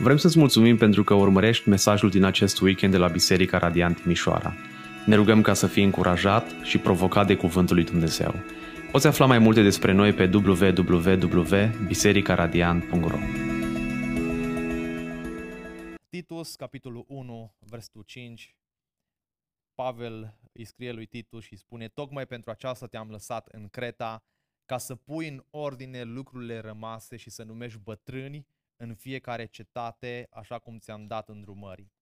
Vrem să-ți mulțumim pentru că urmărești mesajul din acest weekend de la Biserica Radiant Mișoara. Ne rugăm ca să fii încurajat și provocat de Cuvântul lui Dumnezeu. Poți afla mai multe despre noi pe www.bisericaradiant.ro Titus, capitolul 1, versetul 5, Pavel îi scrie lui Titus și spune Tocmai pentru aceasta te-am lăsat în Creta, ca să pui în ordine lucrurile rămase și să numești bătrâni în fiecare cetate, așa cum ți-am dat îndrumări.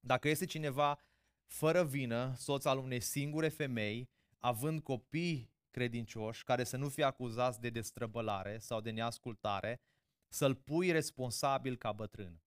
Dacă este cineva fără vină, soț al unei singure femei, având copii credincioși, care să nu fie acuzați de destrăbălare sau de neascultare, să-l pui responsabil ca bătrân.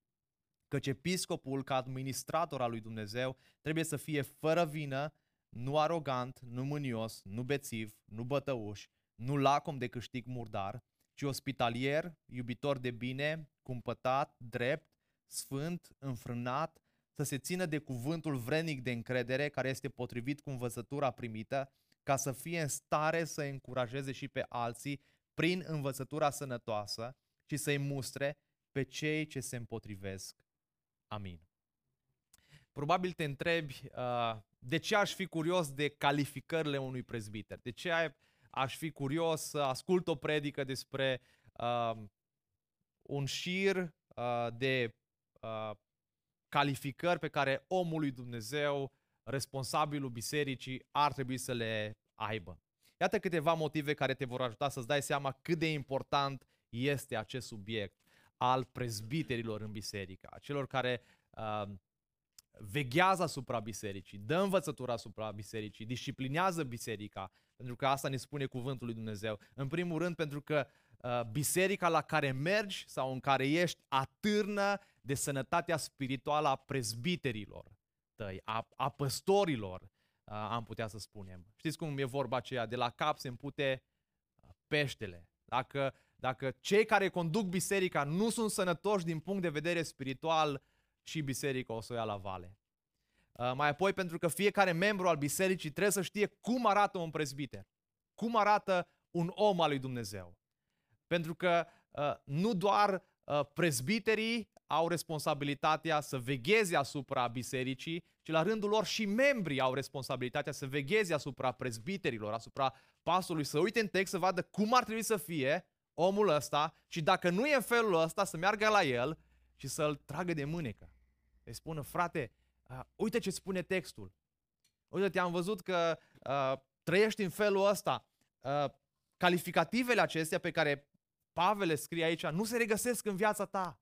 Căci episcopul, ca administrator al lui Dumnezeu, trebuie să fie fără vină, nu arogant, nu mânios, nu bețiv, nu bătăuș, nu lacom de câștig murdar, ci ospitalier, iubitor de bine, cumpătat, drept, sfânt, înfrânat, să se țină de cuvântul vrenic de încredere care este potrivit cu învățătura primită, ca să fie în stare să încurajeze și pe alții prin învățătura sănătoasă și să-i mustre pe cei ce se împotrivesc. Amin. Probabil te întrebi uh, de ce aș fi curios de calificările unui prezbiter, de ce ai, aș fi curios să ascult o predică despre uh, un șir uh, de uh, calificări pe care omul lui Dumnezeu, responsabilul bisericii, ar trebui să le aibă. Iată câteva motive care te vor ajuta să-ți dai seama cât de important este acest subiect al prezbiterilor în biserică, a celor care uh, veghează asupra bisericii, dă învățătura asupra bisericii, disciplinează biserica, pentru că asta ne spune cuvântul lui Dumnezeu. În primul rând pentru că uh, biserica la care mergi sau în care ești atârnă de sănătatea spirituală a prezbiterilor tăi, a, a păstorilor, uh, am putea să spunem. Știți cum e vorba aceea? De la cap se împute uh, peștele. Dacă, dacă cei care conduc biserica nu sunt sănătoși din punct de vedere spiritual, și biserica o să o ia la vale. Uh, mai apoi pentru că fiecare membru al bisericii trebuie să știe cum arată un prezbiter, cum arată un om al lui Dumnezeu. Pentru că uh, nu doar uh, prezbiterii au responsabilitatea să vegheze asupra bisericii, ci la rândul lor și membrii au responsabilitatea să vegheze asupra prezbiterilor, asupra pastorului, să uite în text să vadă cum ar trebui să fie omul ăsta și dacă nu e în felul ăsta, să meargă la el și să-l tragă de mânecă. Îi spună, frate, uh, uite ce spune textul. Uite, te-am văzut că uh, trăiești în felul ăsta. Uh, calificativele acestea pe care Pavel le scrie aici nu se regăsesc în viața ta.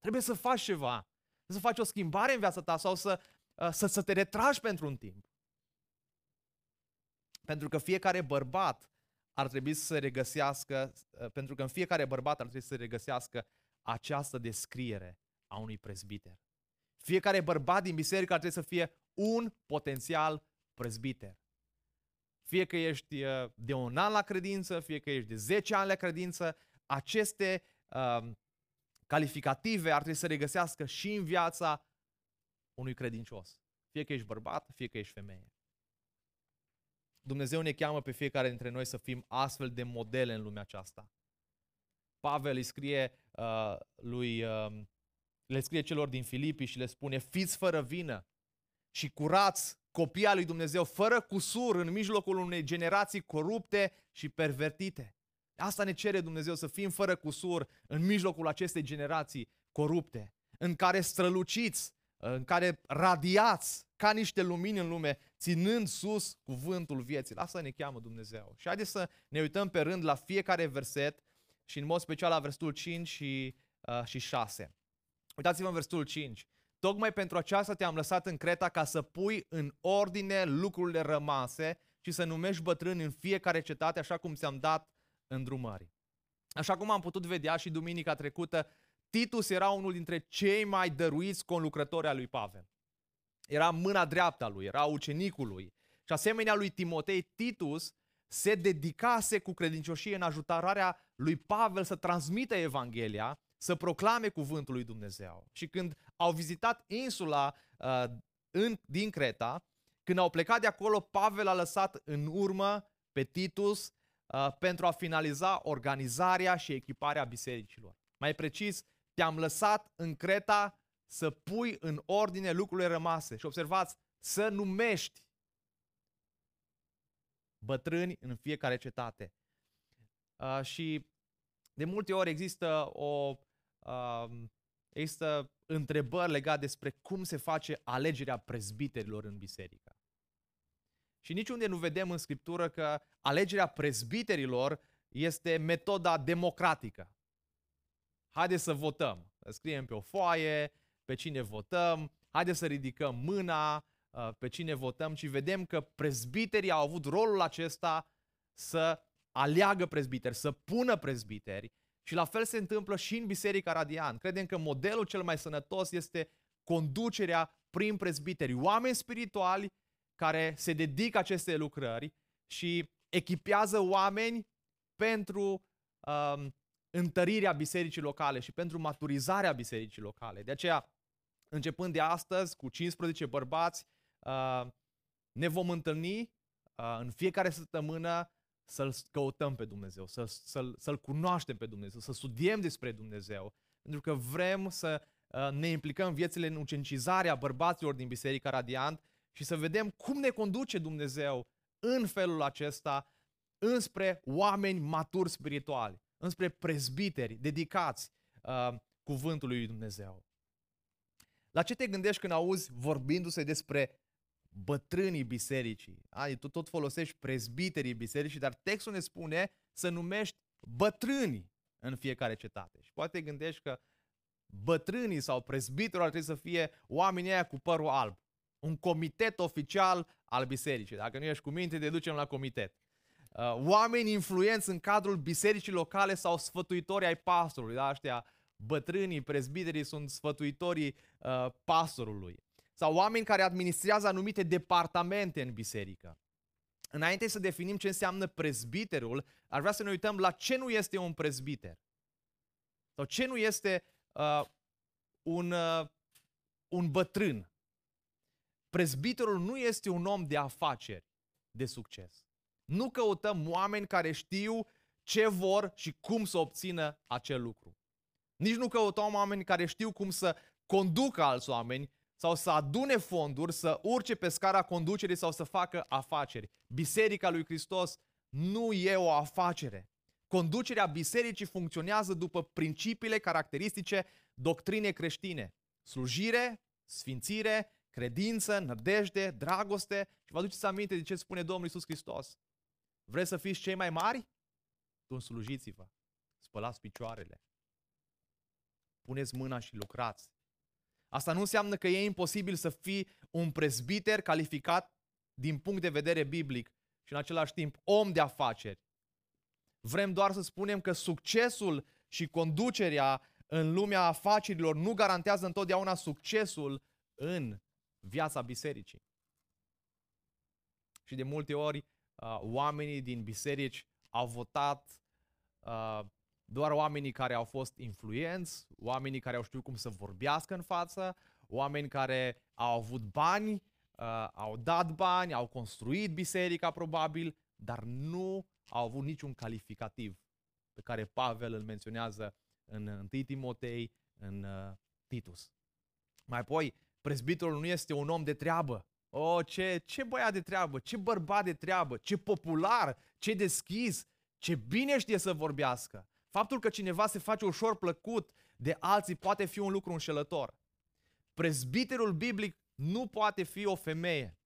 Trebuie să faci ceva. Trebuie să faci o schimbare în viața ta sau să, uh, să, să te retragi pentru un timp. Pentru că fiecare bărbat ar trebui să se regăsească, uh, pentru că în fiecare bărbat ar trebui să se regăsească această descriere a unui prezbiter. Fiecare bărbat din biserică ar trebui să fie un potențial prezbiter. Fie că ești uh, de un an la credință, fie că ești de 10 ani la credință, aceste uh, calificative ar trebui să regăsească și în viața unui credincios. Fie că ești bărbat, fie că ești femeie. Dumnezeu ne cheamă pe fiecare dintre noi să fim astfel de modele în lumea aceasta. Pavel îi scrie uh, lui, uh, le scrie celor din Filipi și le spune, fiți fără vină și curați copii al lui Dumnezeu, fără cusur în mijlocul unei generații corupte și pervertite. Asta ne cere Dumnezeu, să fim fără cusur în mijlocul acestei generații corupte, în care străluciți, în care radiați ca niște lumini în lume, ținând sus cuvântul vieții. Asta ne cheamă Dumnezeu. Și haideți să ne uităm pe rând la fiecare verset și în mod special la versetul 5 și, uh, și 6. Uitați-vă în versetul 5. Tocmai pentru aceasta te-am lăsat în Creta ca să pui în ordine lucrurile rămase și să numești bătrâni în fiecare cetate așa cum ți-am dat îndrumări. Așa cum am putut vedea și duminica trecută, Titus era unul dintre cei mai dăruiți conlucrători al lui Pavel. Era mâna dreaptă a lui, era ucenicul lui. Și asemenea lui Timotei, Titus se dedicase cu credincioșie în ajutorarea lui Pavel să transmită Evanghelia, să proclame cuvântul lui Dumnezeu. Și când au vizitat insula uh, în, din Creta, când au plecat de acolo, Pavel a lăsat în urmă pe Titus uh, pentru a finaliza organizarea și echiparea bisericilor. Mai precis, te-am lăsat în Creta să pui în ordine lucrurile rămase. Și observați, să numești bătrâni în fiecare cetate. Uh, și de multe ori există o uh, există întrebări legate despre cum se face alegerea prezbiterilor în biserică. Și niciunde nu vedem în Scriptură că alegerea prezbiterilor este metoda democratică. Haideți să votăm. Scriem pe o foaie pe cine votăm, haideți să ridicăm mâna uh, pe cine votăm și vedem că prezbiterii au avut rolul acesta să aleagă prezbiteri, să pună prezbiteri și la fel se întâmplă și în Biserica Radiant. Credem că modelul cel mai sănătos este conducerea prin prezbiteri, oameni spirituali care se dedică aceste lucrări și echipează oameni pentru um, întărirea bisericii locale și pentru maturizarea bisericii locale. De aceea, începând de astăzi, cu 15 bărbați, uh, ne vom întâlni uh, în fiecare săptămână să-L căutăm pe Dumnezeu, să, să-L, să-L cunoaștem pe Dumnezeu, să studiem despre Dumnezeu, pentru că vrem să uh, ne implicăm viețile în ucenicizarea bărbaților din Biserica Radiant și să vedem cum ne conduce Dumnezeu în felul acesta înspre oameni maturi spirituali, înspre prezbiteri dedicați uh, cuvântului lui Dumnezeu. La ce te gândești când auzi vorbindu-se despre bătrânii bisericii? Ai, tu tot folosești prezbiterii bisericii, dar textul ne spune să numești bătrâni în fiecare cetate. Și poate te gândești că bătrânii sau prezbiterul ar trebui să fie oamenii aia cu părul alb. Un comitet oficial al bisericii. Dacă nu ești cu minte, te ducem la comitet. Uh, oameni influenți în cadrul bisericii locale sau sfătuitori ai pastorului, da? Aștia bătrânii, prezbiterii sunt sfătuitorii uh, pastorului. Sau oameni care administrează anumite departamente în biserică. Înainte să definim ce înseamnă prezbiterul, ar vrea să ne uităm la ce nu este un prezbiter. Sau ce nu este uh, un, uh, un bătrân. Prezbiterul nu este un om de afaceri de succes. Nu căutăm oameni care știu ce vor și cum să obțină acel lucru. Nici nu căutăm oameni care știu cum să conducă alți oameni sau să adune fonduri, să urce pe scara conducerii sau să facă afaceri. Biserica lui Hristos nu e o afacere. Conducerea bisericii funcționează după principiile caracteristice doctrine creștine. Slujire, sfințire, credință, nădejde, dragoste. Și vă aduceți aminte de ce spune Domnul Iisus Hristos. Vreți să fiți cei mai mari? Atunci slujiți-vă. Spălați picioarele puneți mâna și lucrați. Asta nu înseamnă că e imposibil să fii un prezbiter calificat din punct de vedere biblic și în același timp om de afaceri. Vrem doar să spunem că succesul și conducerea în lumea afacerilor nu garantează întotdeauna succesul în viața bisericii. Și de multe ori uh, oamenii din biserici au votat uh, doar oamenii care au fost influenți, oamenii care au știut cum să vorbească în față, oameni care au avut bani, uh, au dat bani, au construit biserica probabil, dar nu au avut niciun calificativ pe care Pavel îl menționează în 1 Timotei, în uh, Titus. Mai apoi, prezbitorul nu este un om de treabă. Oh, ce, ce băiat de treabă, ce bărbat de treabă, ce popular, ce deschis, ce bine știe să vorbească. Faptul că cineva se face ușor plăcut de alții poate fi un lucru înșelător. Prezbiterul biblic nu poate fi o femeie.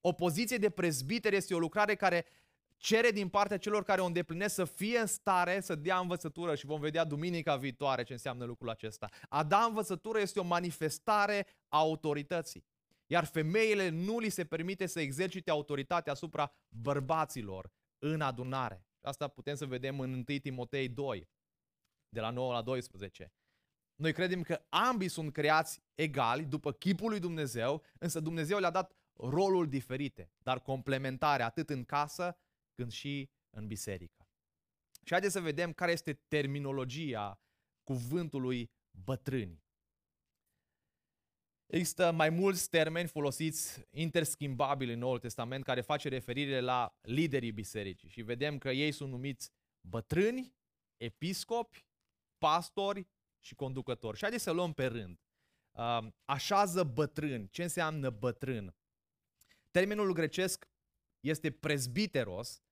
O poziție de prezbiter este o lucrare care cere din partea celor care o îndeplinesc să fie în stare să dea învățătură și vom vedea duminica viitoare ce înseamnă lucrul acesta. A da învățătură este o manifestare a autorității. Iar femeile nu li se permite să exercite autoritatea asupra bărbaților în adunare. Asta putem să vedem în 1 Timotei 2, de la 9 la 12. Noi credem că ambii sunt creați egali după chipul lui Dumnezeu, însă Dumnezeu le-a dat roluri diferite, dar complementare atât în casă cât și în biserică. Și haideți să vedem care este terminologia cuvântului bătrâni. Există mai mulți termeni folosiți interschimbabili în Noul Testament care face referire la liderii bisericii și vedem că ei sunt numiți bătrâni, episcopi, pastori, și conducători. Și haideți să luăm pe rând. Uh, așează bătrân. Ce înseamnă bătrân? Termenul grecesc este presbiteros,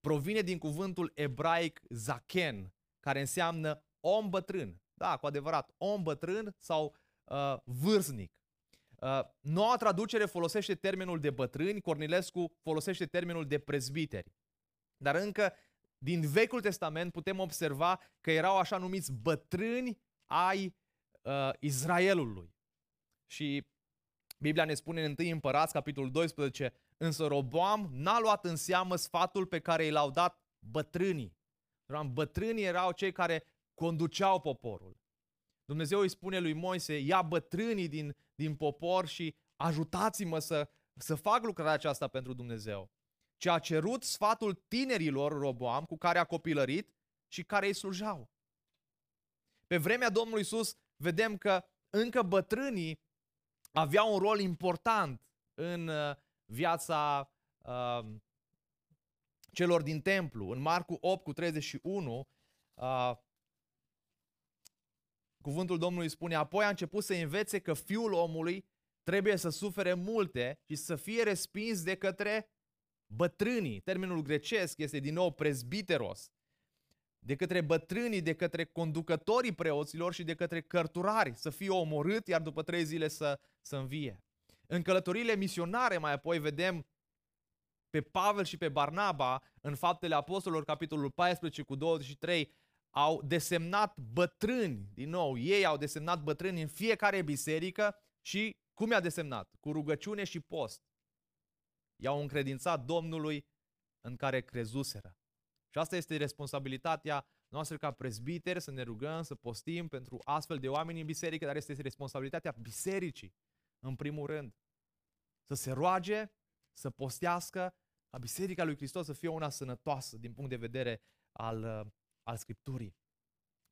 provine din cuvântul ebraic zaken, care înseamnă om bătrân. Da, cu adevărat, om bătrân sau uh, vârstnic. Uh, noua traducere folosește termenul de bătrâni, Cornilescu folosește termenul de prezbiteri. Dar încă din Vechiul Testament putem observa că erau așa numiți bătrâni ai uh, Israelului. Și Biblia ne spune în 1 Împărați, capitolul 12, însă Roboam n-a luat în seamă sfatul pe care i l-au dat bătrânii. Bătrânii erau cei care conduceau poporul. Dumnezeu îi spune lui Moise, ia bătrânii din, din popor și ajutați-mă să, să fac lucrarea aceasta pentru Dumnezeu. Ce a cerut sfatul tinerilor Roboam cu care a copilărit și care îi slujau. Pe vremea Domnului Isus vedem că încă bătrânii aveau un rol important în uh, viața uh, celor din templu. În Marcu 8 cu 31, uh, cuvântul Domnului spune, apoi a început să învețe că fiul omului trebuie să sufere multe și să fie respins de către bătrânii. Termenul grecesc este din nou presbiteros. De către bătrânii, de către conducătorii preoților și de către cărturari să fie omorât, iar după trei zile să, să învie. În călătorile misionare mai apoi vedem pe Pavel și pe Barnaba în Faptele Apostolilor, capitolul 14 cu 23, au desemnat bătrâni, din nou, ei au desemnat bătrâni în fiecare biserică și cum i-a desemnat? Cu rugăciune și post. I-au încredințat Domnului în care crezuseră. Și asta este responsabilitatea noastră ca prezbiteri, să ne rugăm, să postim pentru astfel de oameni în biserică, dar este responsabilitatea bisericii, în primul rând. Să se roage, să postească, ca Biserica lui Hristos să fie una sănătoasă din punct de vedere al al Scripturii.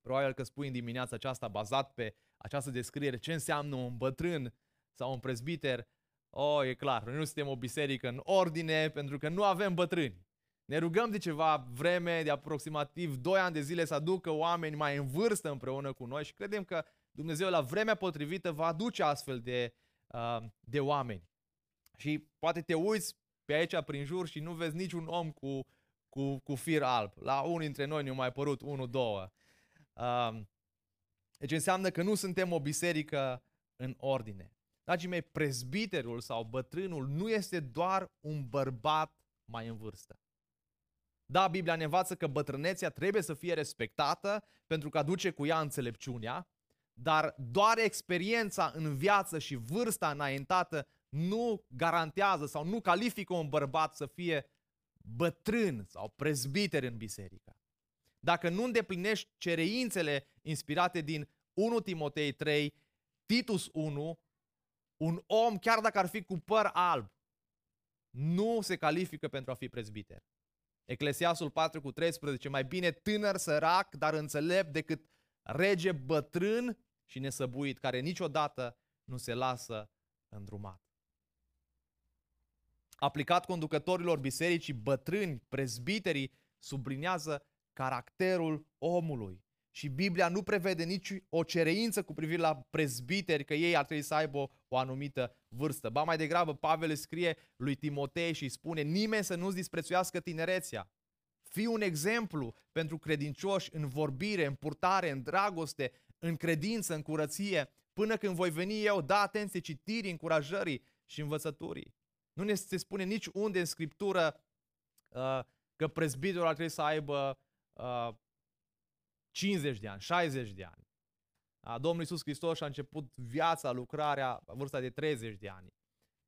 Probabil că spui în dimineața aceasta, bazat pe această descriere, ce înseamnă un bătrân sau un prezbiter, o, oh, e clar, noi nu suntem o biserică în ordine pentru că nu avem bătrâni. Ne rugăm de ceva vreme, de aproximativ 2 ani de zile, să aducă oameni mai în vârstă împreună cu noi și credem că Dumnezeu la vremea potrivită va aduce astfel de, uh, de oameni. Și poate te uiți pe aici prin jur și nu vezi niciun om cu cu, cu fir alb. La unul dintre noi ne-a mai părut unul, două. Um, deci înseamnă că nu suntem o biserică în ordine. Dragii mei, prezbiterul sau bătrânul nu este doar un bărbat mai în vârstă. Da, Biblia ne învață că bătrânețea trebuie să fie respectată pentru că aduce cu ea înțelepciunea, dar doar experiența în viață și vârsta înaintată nu garantează sau nu califică un bărbat să fie bătrân sau prezbiter în biserică, dacă nu îndeplinești cereințele inspirate din 1 Timotei 3, Titus 1, un om, chiar dacă ar fi cu păr alb, nu se califică pentru a fi prezbiter. Eclesiasul 4 cu 13, mai bine tânăr sărac, dar înțelept decât rege bătrân și nesăbuit, care niciodată nu se lasă îndrumat aplicat conducătorilor bisericii bătrâni, prezbiterii, sublinează caracterul omului. Și Biblia nu prevede nici o cereință cu privire la prezbiteri că ei ar trebui să aibă o anumită vârstă. Ba mai degrabă, Pavel scrie lui Timotei și îi spune nimeni să nu-ți disprețuiască tinerețea. Fii un exemplu pentru credincioși în vorbire, în purtare, în dragoste, în credință, în curăție, până când voi veni eu, da atenție citirii, încurajării și învățăturii. Nu ne se spune nici unde în Scriptură uh, că prezbiterul ar trebui să aibă uh, 50 de ani, 60 de ani. A, Domnul Iisus Hristos a început viața, lucrarea la vârsta de 30 de ani.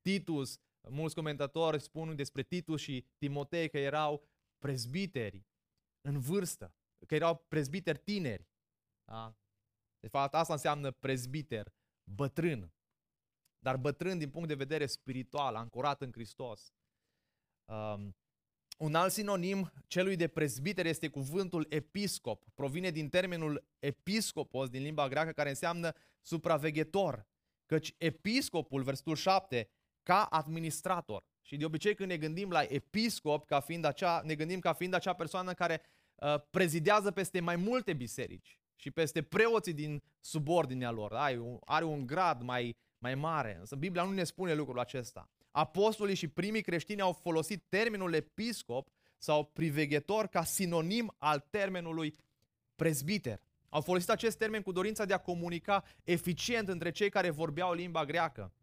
Titus, mulți comentatori spun despre Titus și Timotei că erau prezbiteri în vârstă, că erau prezbiteri tineri. Da? De fapt, asta înseamnă prezbiter, bătrân dar bătrân din punct de vedere spiritual, ancorat în Hristos. Um, un alt sinonim celui de prezbiter este cuvântul episcop. Provine din termenul episcopos din limba greacă care înseamnă supraveghetor. Căci episcopul, versetul 7, ca administrator. Și de obicei când ne gândim la episcop, ca fiind acea, ne gândim ca fiind acea persoană care uh, prezidează peste mai multe biserici și peste preoții din subordinea lor. Are un grad mai, mai mare. Însă Biblia nu ne spune lucrul acesta. Apostolii și primii creștini au folosit termenul episcop sau priveghetor ca sinonim al termenului prezbiter. Au folosit acest termen cu dorința de a comunica eficient între cei care vorbeau limba greacă,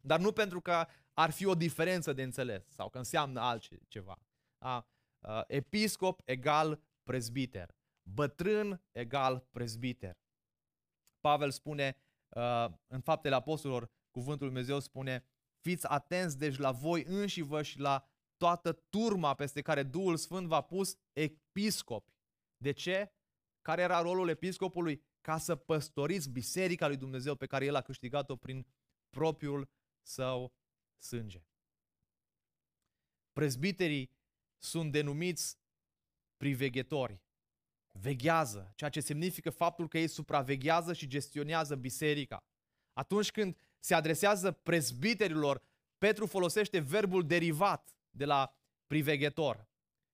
dar nu pentru că ar fi o diferență de înțeles sau că înseamnă altceva. A, episcop egal prezbiter, bătrân egal prezbiter. Pavel spune în faptele apostolilor, cuvântul Dumnezeu spune, fiți atenți deci la voi înși vă și la toată turma peste care Duhul Sfânt v-a pus episcopi. De ce? Care era rolul episcopului? Ca să păstoriți biserica lui Dumnezeu pe care el a câștigat-o prin propriul său sânge. Prezbiterii sunt denumiți priveghetori. Veghează, ceea ce semnifică faptul că ei supraveghează și gestionează biserica. Atunci când se adresează prezbiterilor, Petru folosește verbul derivat de la priveghetor.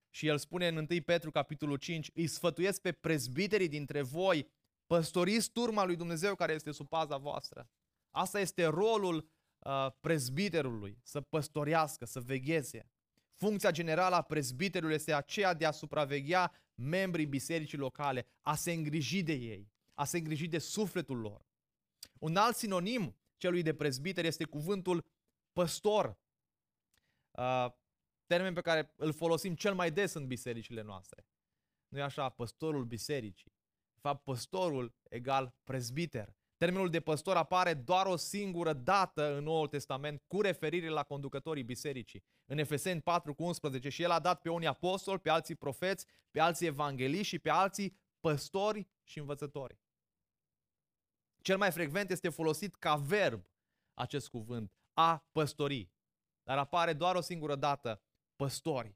Și el spune în 1 Petru capitolul 5, îi sfătuiesc pe prezbiterii dintre voi, păstoriți turma lui Dumnezeu care este sub paza voastră. Asta este rolul uh, prezbiterului, să păstorească, să vegheze. Funcția generală a prezbiterului este aceea de a supraveghea membrii bisericii locale, a se îngriji de ei, a se îngriji de sufletul lor. Un alt sinonim celui de prezbiter este cuvântul păstor, uh, termen pe care îl folosim cel mai des în bisericile noastre. Nu e așa? Păstorul bisericii. De fapt, păstorul egal prezbiter. Termenul de păstor apare doar o singură dată în Noul Testament cu referire la conducătorii bisericii. În Efeseni 4 cu 11 și el a dat pe unii apostoli, pe alții profeți, pe alții evangeliști și pe alții păstori și învățători. Cel mai frecvent este folosit ca verb acest cuvânt, a păstori. Dar apare doar o singură dată, păstori.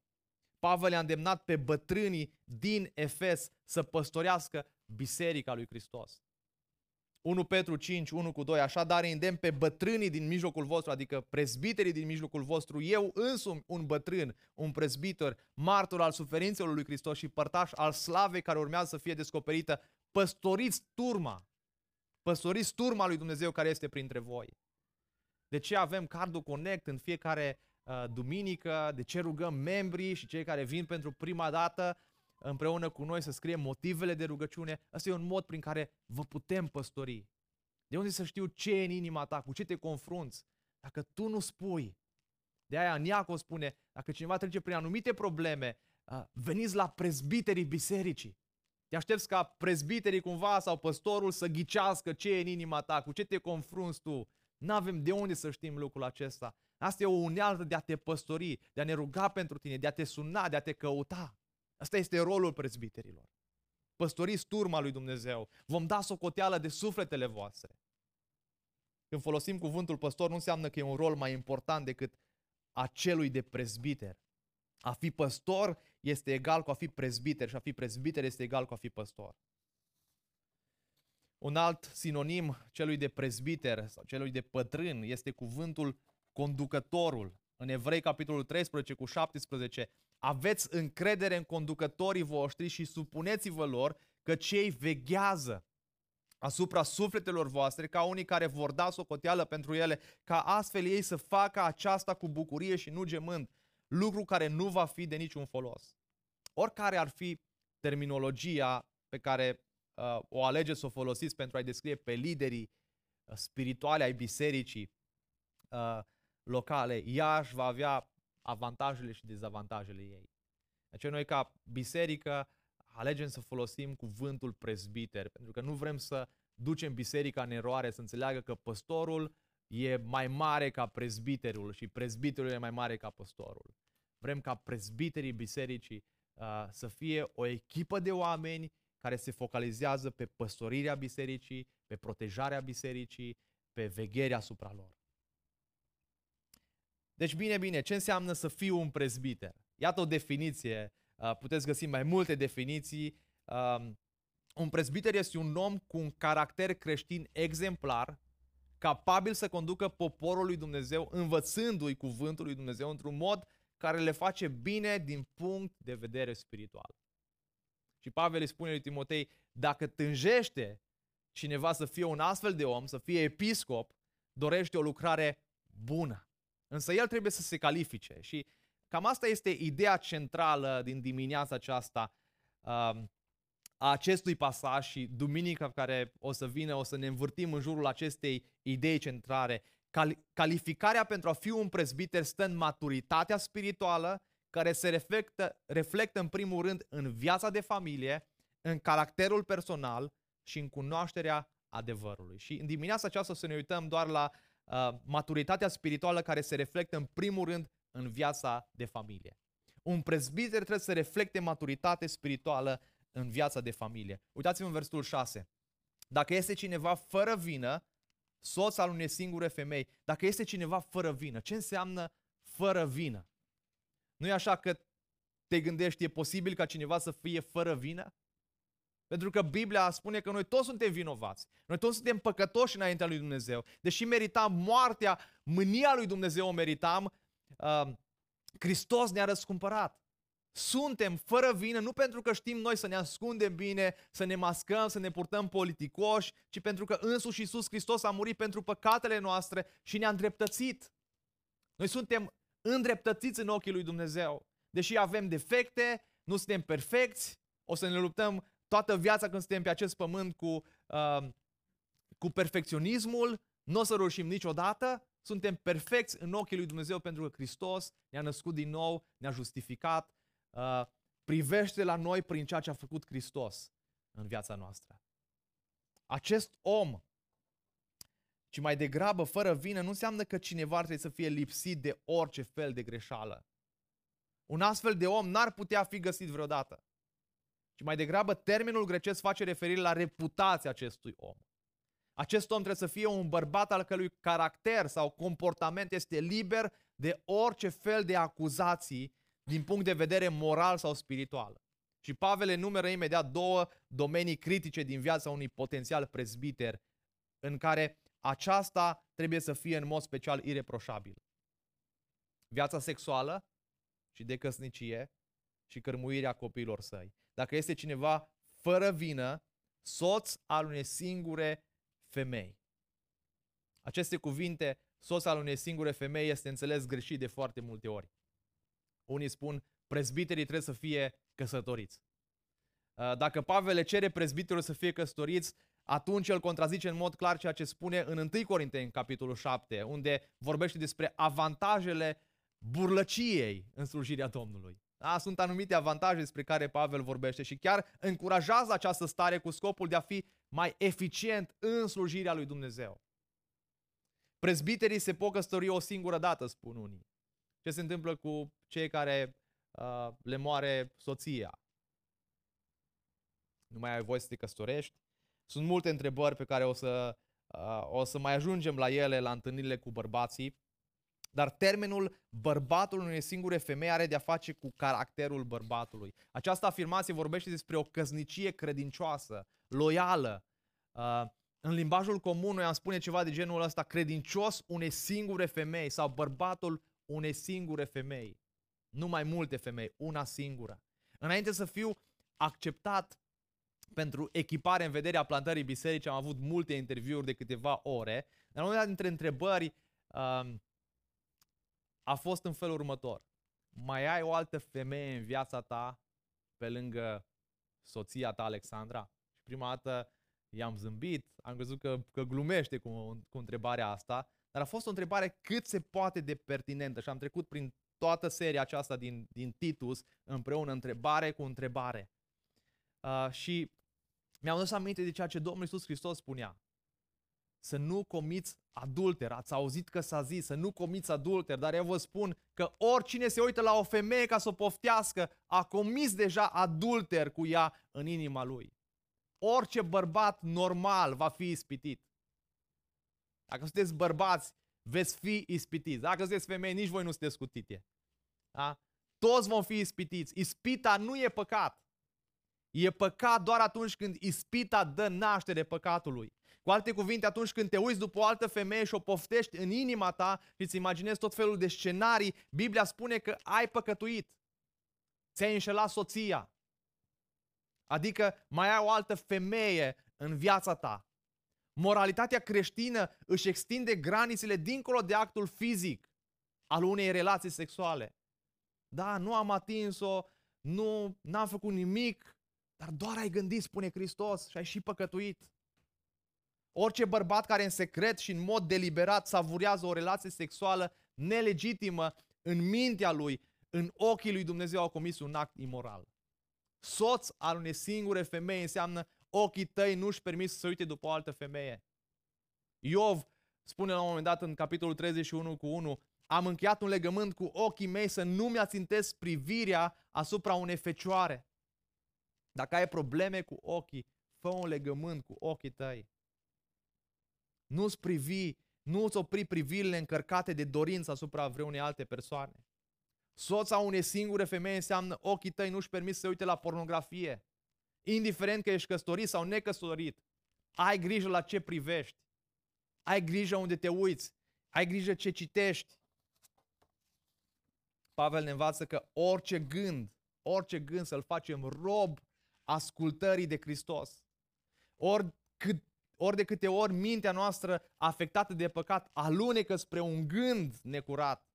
Pavel a îndemnat pe bătrânii din Efes să păstorească biserica lui Hristos. 1 Petru 5, 1 cu 2, așadar îndemn pe bătrânii din mijlocul vostru, adică prezbiterii din mijlocul vostru, eu însumi un bătrân, un prezbiter, martor al suferințelor lui Hristos și părtaș al slavei care urmează să fie descoperită, păstoriți turma, păstoriți turma lui Dumnezeu care este printre voi. De ce avem Cardul Connect în fiecare uh, duminică? De ce rugăm membrii și cei care vin pentru prima dată împreună cu noi să scriem motivele de rugăciune? Asta e un mod prin care vă putem păstori. De unde să știu ce e în inima ta, cu ce te confrunți? Dacă tu nu spui, de aia Niaco spune, dacă cineva trece prin anumite probleme, uh, veniți la prezbiterii bisericii. Te aștepți ca prezbiterii cumva sau păstorul să ghicească ce e în inima ta, cu ce te confrunți tu. Nu avem de unde să știm lucrul acesta. Asta e o unealtă de a te păstori, de a ne ruga pentru tine, de a te suna, de a te căuta. Asta este rolul prezbiterilor. Păstoriți turma lui Dumnezeu. Vom da socoteală de sufletele voastre. Când folosim cuvântul păstor, nu înseamnă că e un rol mai important decât acelui de prezbiter. A fi păstor este egal cu a fi prezbiter și a fi prezbiter este egal cu a fi păstor. Un alt sinonim celui de prezbiter sau celui de pătrân este cuvântul conducătorul. În Evrei, capitolul 13 cu 17, aveți încredere în conducătorii voștri și supuneți-vă lor că cei veghează asupra sufletelor voastre ca unii care vor da socoteală pentru ele, ca astfel ei să facă aceasta cu bucurie și nu gemând, lucru care nu va fi de niciun folos. Oricare ar fi terminologia pe care uh, o alegeți să o folosiți pentru a-i descrie pe liderii uh, spirituale ai bisericii uh, locale, ea își va avea avantajele și dezavantajele ei. Deci noi ca biserică alegem să folosim cuvântul prezbiter, pentru că nu vrem să ducem biserica în eroare, să înțeleagă că păstorul e mai mare ca prezbiterul și prezbiterul e mai mare ca păstorul. Vrem ca prezbiterii bisericii uh, să fie o echipă de oameni care se focalizează pe păstorirea bisericii, pe protejarea bisericii, pe vegherea asupra lor. Deci bine, bine, ce înseamnă să fiu un prezbiter? Iată o definiție, uh, puteți găsi mai multe definiții. Um, un prezbiter este un om cu un caracter creștin exemplar, capabil să conducă poporul lui Dumnezeu, învățându-i cuvântul lui Dumnezeu într-un mod care le face bine din punct de vedere spiritual. Și Pavel îi spune lui Timotei, dacă tânjește cineva să fie un astfel de om, să fie episcop, dorește o lucrare bună. Însă el trebuie să se califice și cam asta este ideea centrală din dimineața aceasta um, a acestui pasaj și duminica care o să vină o să ne învârtim în jurul acestei idei centrale. Calificarea pentru a fi un prezbiter stă în maturitatea spirituală care se reflectă, reflectă în primul rând în viața de familie, în caracterul personal și în cunoașterea adevărului. Și în dimineața aceasta să ne uităm doar la uh, maturitatea spirituală care se reflectă în primul rând în viața de familie. Un prezbiter trebuie să reflecte maturitate spirituală în viața de familie. Uitați-vă în versetul 6. Dacă este cineva fără vină, soț al unei singure femei, dacă este cineva fără vină, ce înseamnă fără vină? Nu e așa că te gândești, e posibil ca cineva să fie fără vină? Pentru că Biblia spune că noi toți suntem vinovați. Noi toți suntem păcătoși înaintea lui Dumnezeu. Deși meritam moartea, mânia lui Dumnezeu o meritam, uh, Hristos ne-a răscumpărat. Suntem fără vină nu pentru că știm noi să ne ascundem bine, să ne mascăm, să ne purtăm politicoși, ci pentru că însuși Iisus Hristos a murit pentru păcatele noastre și ne-a îndreptățit. Noi suntem îndreptățiți în ochii lui Dumnezeu. Deși avem defecte, nu suntem perfecți, o să ne luptăm toată viața când suntem pe acest pământ cu, uh, cu perfecționismul, nu o să reușim niciodată, suntem perfecți în ochii lui Dumnezeu pentru că Hristos ne-a născut din nou, ne-a justificat, uh, privește la noi prin ceea ce a făcut Hristos în viața noastră. Acest om, ci mai degrabă fără vină, nu înseamnă că cineva ar trebui să fie lipsit de orice fel de greșeală. Un astfel de om n-ar putea fi găsit vreodată. Ci mai degrabă termenul grecesc face referire la reputația acestui om. Acest om trebuie să fie un bărbat al cărui caracter sau comportament este liber de orice fel de acuzații din punct de vedere moral sau spiritual. Și Pavel enumeră imediat două domenii critice din viața unui potențial prezbiter în care aceasta trebuie să fie în mod special ireproșabil. Viața sexuală și de căsnicie și cărmuirea copiilor săi. Dacă este cineva fără vină, soț al unei singure femei. Aceste cuvinte, soț al unei singure femei, este înțeles greșit de foarte multe ori. Unii spun, prezbiterii trebuie să fie căsătoriți. Uh, dacă Pavel le cere prezbiterul să fie căsătoriți, atunci el contrazice în mod clar ceea ce spune în 1 Corinteni, capitolul 7, unde vorbește despre avantajele burlăciei în slujirea Domnului. Da? Sunt anumite avantaje despre care Pavel vorbește și chiar încurajează această stare cu scopul de a fi mai eficient în slujirea lui Dumnezeu. Prezbiterii se pot căsători o singură dată, spun unii. Ce se întâmplă cu cei care uh, le moare soția? Nu mai ai voie să te căsătorești? Sunt multe întrebări pe care o să, uh, o să mai ajungem la ele la întâlnirile cu bărbații. Dar termenul bărbatul unei singure femei are de-a face cu caracterul bărbatului. Această afirmație vorbește despre o căsnicie credincioasă, loială. Uh, în limbajul comun noi am spune ceva de genul ăsta, credincios unei singure femei sau bărbatul unei singure femei. Nu mai multe femei, una singură. Înainte să fiu acceptat pentru echipare în vederea plantării bisericii, am avut multe interviuri de câteva ore, dar una dintre întrebări uh, a fost în felul următor. Mai ai o altă femeie în viața ta pe lângă soția ta, Alexandra? Și prima dată i-am zâmbit, am crezut că, că glumește cu, cu întrebarea asta, dar a fost o întrebare cât se poate de pertinentă și am trecut prin toată seria aceasta din, din Titus împreună, întrebare cu întrebare. Uh, și mi-am dus aminte de ceea ce Domnul Iisus Hristos spunea să nu comiți adulter. Ați auzit că s-a zis să nu comiți adulter, dar eu vă spun că oricine se uită la o femeie ca să o poftească, a comis deja adulter cu ea în inima lui. Orice bărbat normal va fi ispitit. Dacă sunteți bărbați, veți fi ispitiți. Dacă sunteți femei, nici voi nu sunteți scutite. Da? Toți vom fi ispitiți. Ispita nu e păcat. E păcat doar atunci când ispita dă naștere păcatului. Cu alte cuvinte, atunci când te uiți după o altă femeie și o poftești în inima ta și îți imaginezi tot felul de scenarii, Biblia spune că ai păcătuit. Ți-ai înșelat soția. Adică mai ai o altă femeie în viața ta. Moralitatea creștină își extinde granițele dincolo de actul fizic al unei relații sexuale. Da, nu am atins-o, nu n-am făcut nimic, dar doar ai gândit, spune Hristos, și ai și păcătuit. Orice bărbat care în secret și în mod deliberat savurează o relație sexuală nelegitimă în mintea lui, în ochii lui Dumnezeu a comis un act imoral. Soț al unei singure femei înseamnă ochii tăi nu-și permit să se uite după o altă femeie. Iov spune la un moment dat în capitolul 31 cu 1, am încheiat un legământ cu ochii mei să nu mi ațintesc privirea asupra unei fecioare. Dacă ai probleme cu ochii, fă un legământ cu ochii tăi. Nu-ți privi, nu-ți opri privirile încărcate de dorință asupra vreunei alte persoane. Soța unei singure femei înseamnă ochii tăi nu-și permit să se uite la pornografie. Indiferent că ești căsătorit sau necăsătorit, ai grijă la ce privești. Ai grijă unde te uiți. Ai grijă ce citești. Pavel ne învață că orice gând, orice gând să-l facem rob ascultării de Hristos. Ori, cât, ori de câte ori mintea noastră afectată de păcat alunecă spre un gând necurat,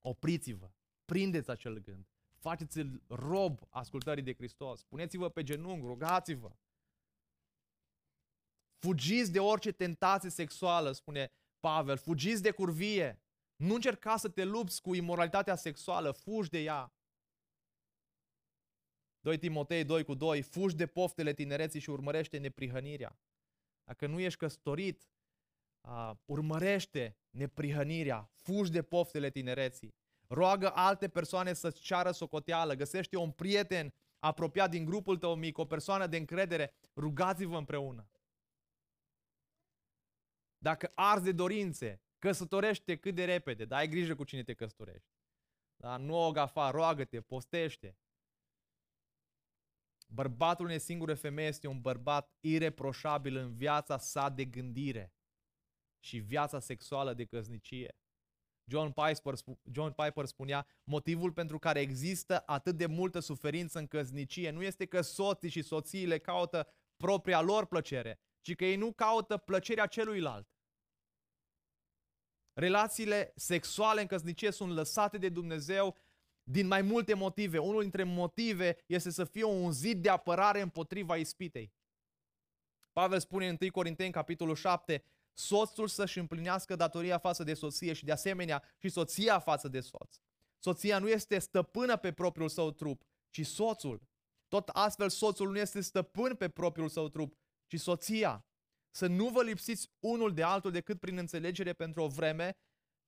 opriți-vă, prindeți acel gând, faceți-l rob ascultării de Hristos, puneți-vă pe genunchi, rugați-vă. Fugiți de orice tentație sexuală, spune Pavel, fugiți de curvie. Nu încerca să te lupți cu imoralitatea sexuală, fugi de ea. 2 Timotei 2 cu 2, fugi de poftele tinereții și urmărește neprihănirea. Dacă nu ești căsătorit, uh, urmărește neprihănirea, fugi de poftele tinereții. Roagă alte persoane să-ți ceară socoteală, găsește un prieten apropiat din grupul tău mic, o persoană de încredere, rugați-vă împreună. Dacă arzi de dorințe, căsătorește cât de repede, dar ai grijă cu cine te căsătorești. Da? Nu o gafa, roagă-te, postește. Bărbatul unei singure femei este un bărbat ireproșabil în viața sa de gândire și viața sexuală de căsnicie. John Piper, John Piper spunea, motivul pentru care există atât de multă suferință în căsnicie nu este că soții și soțiile caută propria lor plăcere, ci că ei nu caută plăcerea celuilalt. Relațiile sexuale în căsnicie sunt lăsate de Dumnezeu din mai multe motive. Unul dintre motive este să fie un zid de apărare împotriva ispitei. Pavel spune în 1 Corinteni, capitolul 7, soțul să-și împlinească datoria față de soție și de asemenea și soția față de soț. Soția nu este stăpână pe propriul său trup, ci soțul. Tot astfel soțul nu este stăpân pe propriul său trup, ci soția. Să nu vă lipsiți unul de altul decât prin înțelegere pentru o vreme,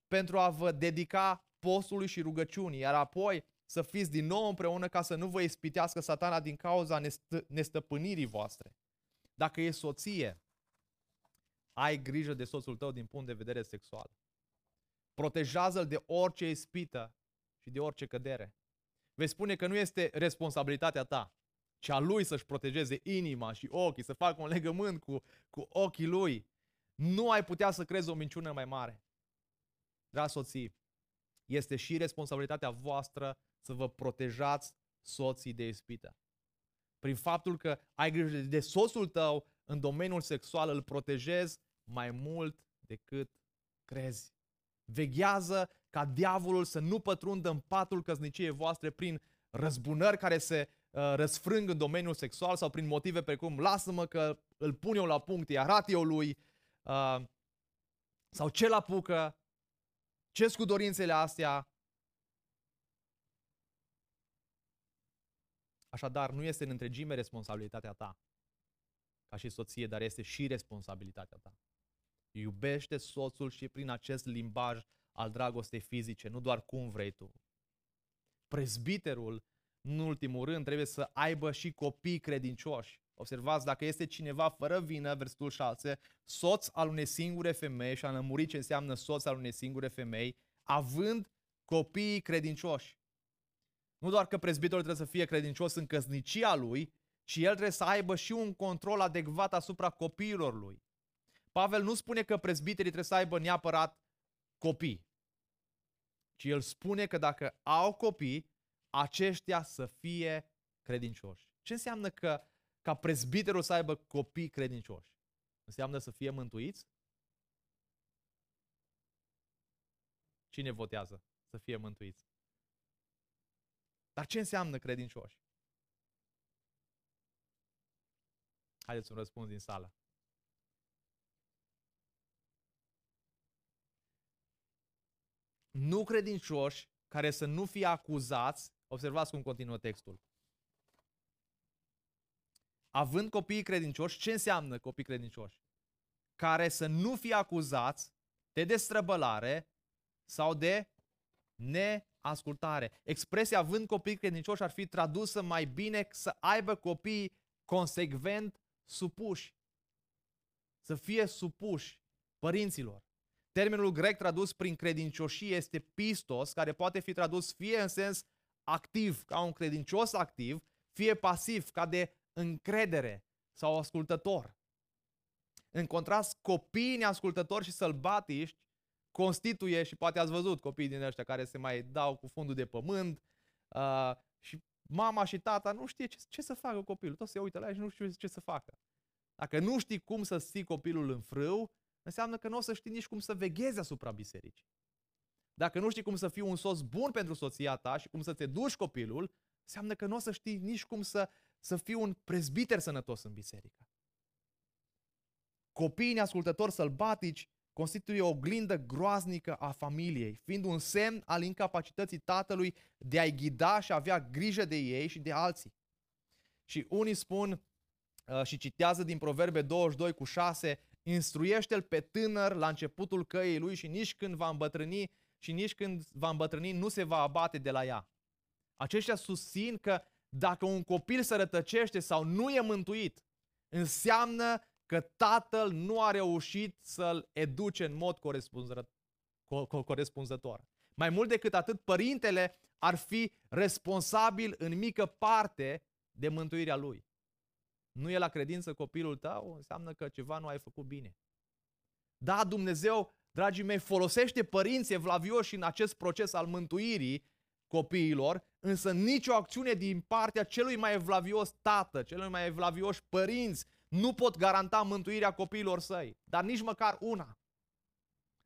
pentru a vă dedica postului și rugăciunii, iar apoi să fiți din nou împreună ca să nu vă ispitească satana din cauza nestă- nestăpânirii voastre. Dacă e soție, ai grijă de soțul tău din punct de vedere sexual. Protejează-l de orice ispită și de orice cădere. Vei spune că nu este responsabilitatea ta, ci a lui să-și protejeze inima și ochii, să facă un legământ cu, cu ochii lui. Nu ai putea să crezi o minciună mai mare. Dragi soții, este și responsabilitatea voastră să vă protejați soții de ispită. Prin faptul că ai grijă de soțul tău în domeniul sexual, îl protejezi mai mult decât crezi. Veghează ca diavolul să nu pătrundă în patul căsniciei voastre prin răzbunări care se uh, răsfrâng în domeniul sexual sau prin motive precum lasă-mă că îl pun eu la punct, îi arat eu lui, uh, sau ce la apucă, ce cu dorințele astea. Așadar, nu este în întregime responsabilitatea ta ca și soție, dar este și responsabilitatea ta. Iubește soțul și prin acest limbaj al dragostei fizice, nu doar cum vrei tu. Prezbiterul, în ultimul rând, trebuie să aibă și copii credincioși. Observați, dacă este cineva fără vină, versetul 6, soț al unei singure femei, și a lămurit ce înseamnă soț al unei singure femei, având copii credincioși. Nu doar că prezbiterul trebuie să fie credincios în căsnicia lui, ci el trebuie să aibă și un control adecvat asupra copiilor lui. Pavel nu spune că prezbiterii trebuie să aibă neapărat copii, ci el spune că dacă au copii, aceștia să fie credincioși. Ce înseamnă că ca prezbiterul să aibă copii credincioși? Înseamnă să fie mântuiți? Cine votează să fie mântuiți? Dar ce înseamnă credincioși? Haideți un răspuns din sală. Nu credincioși care să nu fie acuzați, observați cum continuă textul. Având copii credincioși, ce înseamnă copii credincioși? Care să nu fie acuzați de destrăbălare sau de neascultare. Expresia având copii credincioși ar fi tradusă mai bine să aibă copii consecvent supuși. Să fie supuși părinților. Termenul grec tradus prin credincioșie este pistos, care poate fi tradus fie în sens activ, ca un credincios activ, fie pasiv, ca de încredere sau ascultător. În contrast, copiii neascultători și sălbatici constituie, și poate ați văzut copii din ăștia care se mai dau cu fundul de pământ uh, și mama și tata nu știe ce, ce să facă copilul. Tot se uită la el și nu știe ce să facă. Dacă nu știi cum să ții copilul în frâu, înseamnă că nu o să știi nici cum să veghezi asupra bisericii. Dacă nu știi cum să fii un soț bun pentru soția ta și cum să te duci copilul, înseamnă că nu o să știi nici cum să, să fii un prezbiter sănătos în biserică. Copiii neascultători sălbatici constituie o oglindă groaznică a familiei, fiind un semn al incapacității tatălui de a-i ghida și a avea grijă de ei și de alții. Și unii spun uh, și citează din Proverbe 22 cu 6, instruiește-l pe tânăr la începutul căii lui și nici când va îmbătrâni și nici când va îmbătrâni nu se va abate de la ea. Aceștia susțin că dacă un copil se rătăcește sau nu e mântuit, înseamnă că tatăl nu a reușit să-l educe în mod corespunzător. Mai mult decât atât, părintele ar fi responsabil în mică parte de mântuirea lui. Nu e la credință copilul tău, înseamnă că ceva nu ai făcut bine. Da, Dumnezeu, dragii mei, folosește părinții evlavioși în acest proces al mântuirii copiilor, însă nicio acțiune din partea celui mai evlavios tată, celui mai evlavioși părinți nu pot garanta mântuirea copiilor săi, dar nici măcar una.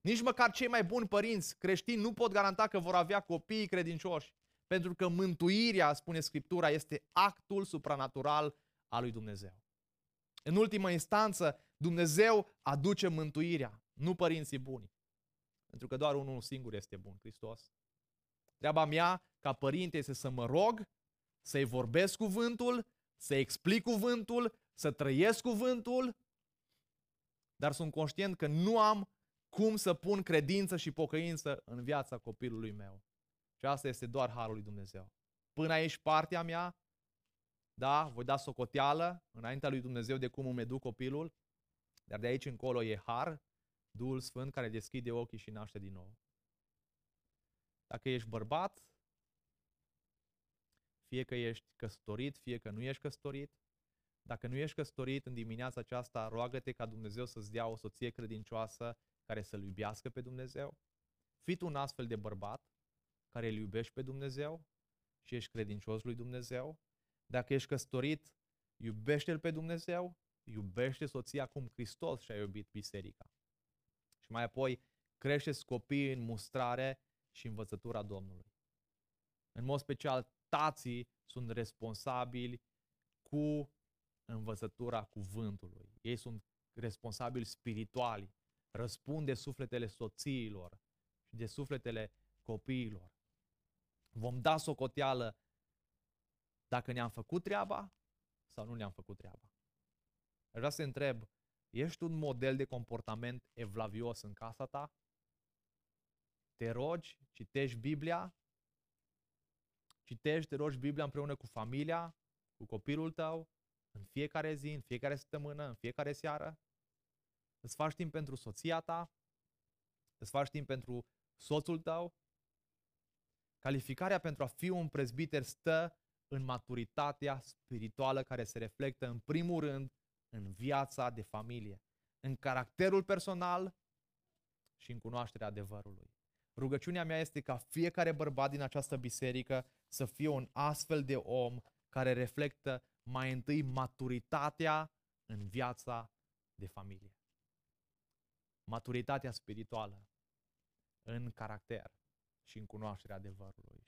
Nici măcar cei mai buni părinți creștini nu pot garanta că vor avea copii credincioși, pentru că mântuirea, spune Scriptura, este actul supranatural al lui Dumnezeu. În ultimă instanță, Dumnezeu aduce mântuirea, nu părinții buni. Pentru că doar unul singur este bun, Hristos. Treaba mea, ca părinte, este să mă rog, să-i vorbesc cuvântul, să explic cuvântul, să trăiesc cuvântul, dar sunt conștient că nu am cum să pun credință și pocăință în viața copilului meu. Și asta este doar harul lui Dumnezeu. Până aici partea mea, da, voi da socoteală înaintea lui Dumnezeu de cum îmi educ copilul, dar de aici încolo e har, Duhul Sfânt care deschide ochii și naște din nou. Dacă ești bărbat, fie că ești căsătorit, fie că nu ești căsătorit, dacă nu ești căsătorit în dimineața aceasta, roagă-te ca Dumnezeu să-ți dea o soție credincioasă care să-L iubească pe Dumnezeu. Fii tu un astfel de bărbat care îl iubești pe Dumnezeu și ești credincios lui Dumnezeu. Dacă ești căsătorit, iubește-L pe Dumnezeu, iubește soția cum Hristos și-a iubit biserica. Și mai apoi crește copiii în mustrare și învățătura Domnului. În mod special, tații sunt responsabili cu învățătura cuvântului. Ei sunt responsabili spirituali. Răspund de sufletele soțiilor și de sufletele copiilor. Vom da socoteală dacă ne-am făcut treaba sau nu ne-am făcut treaba. Aș vrea să întreb, ești un model de comportament evlavios în casa ta? Te rogi, citești Biblia? Citești, te rogi Biblia împreună cu familia, cu copilul tău? în fiecare zi, în fiecare săptămână, în fiecare seară. Îți faci timp pentru soția ta, îți faci timp pentru soțul tău. Calificarea pentru a fi un prezbiter stă în maturitatea spirituală care se reflectă în primul rând în viața de familie, în caracterul personal și în cunoașterea adevărului. Rugăciunea mea este ca fiecare bărbat din această biserică să fie un astfel de om care reflectă mai întâi maturitatea în viața de familie. Maturitatea spirituală în caracter și în cunoașterea adevărului.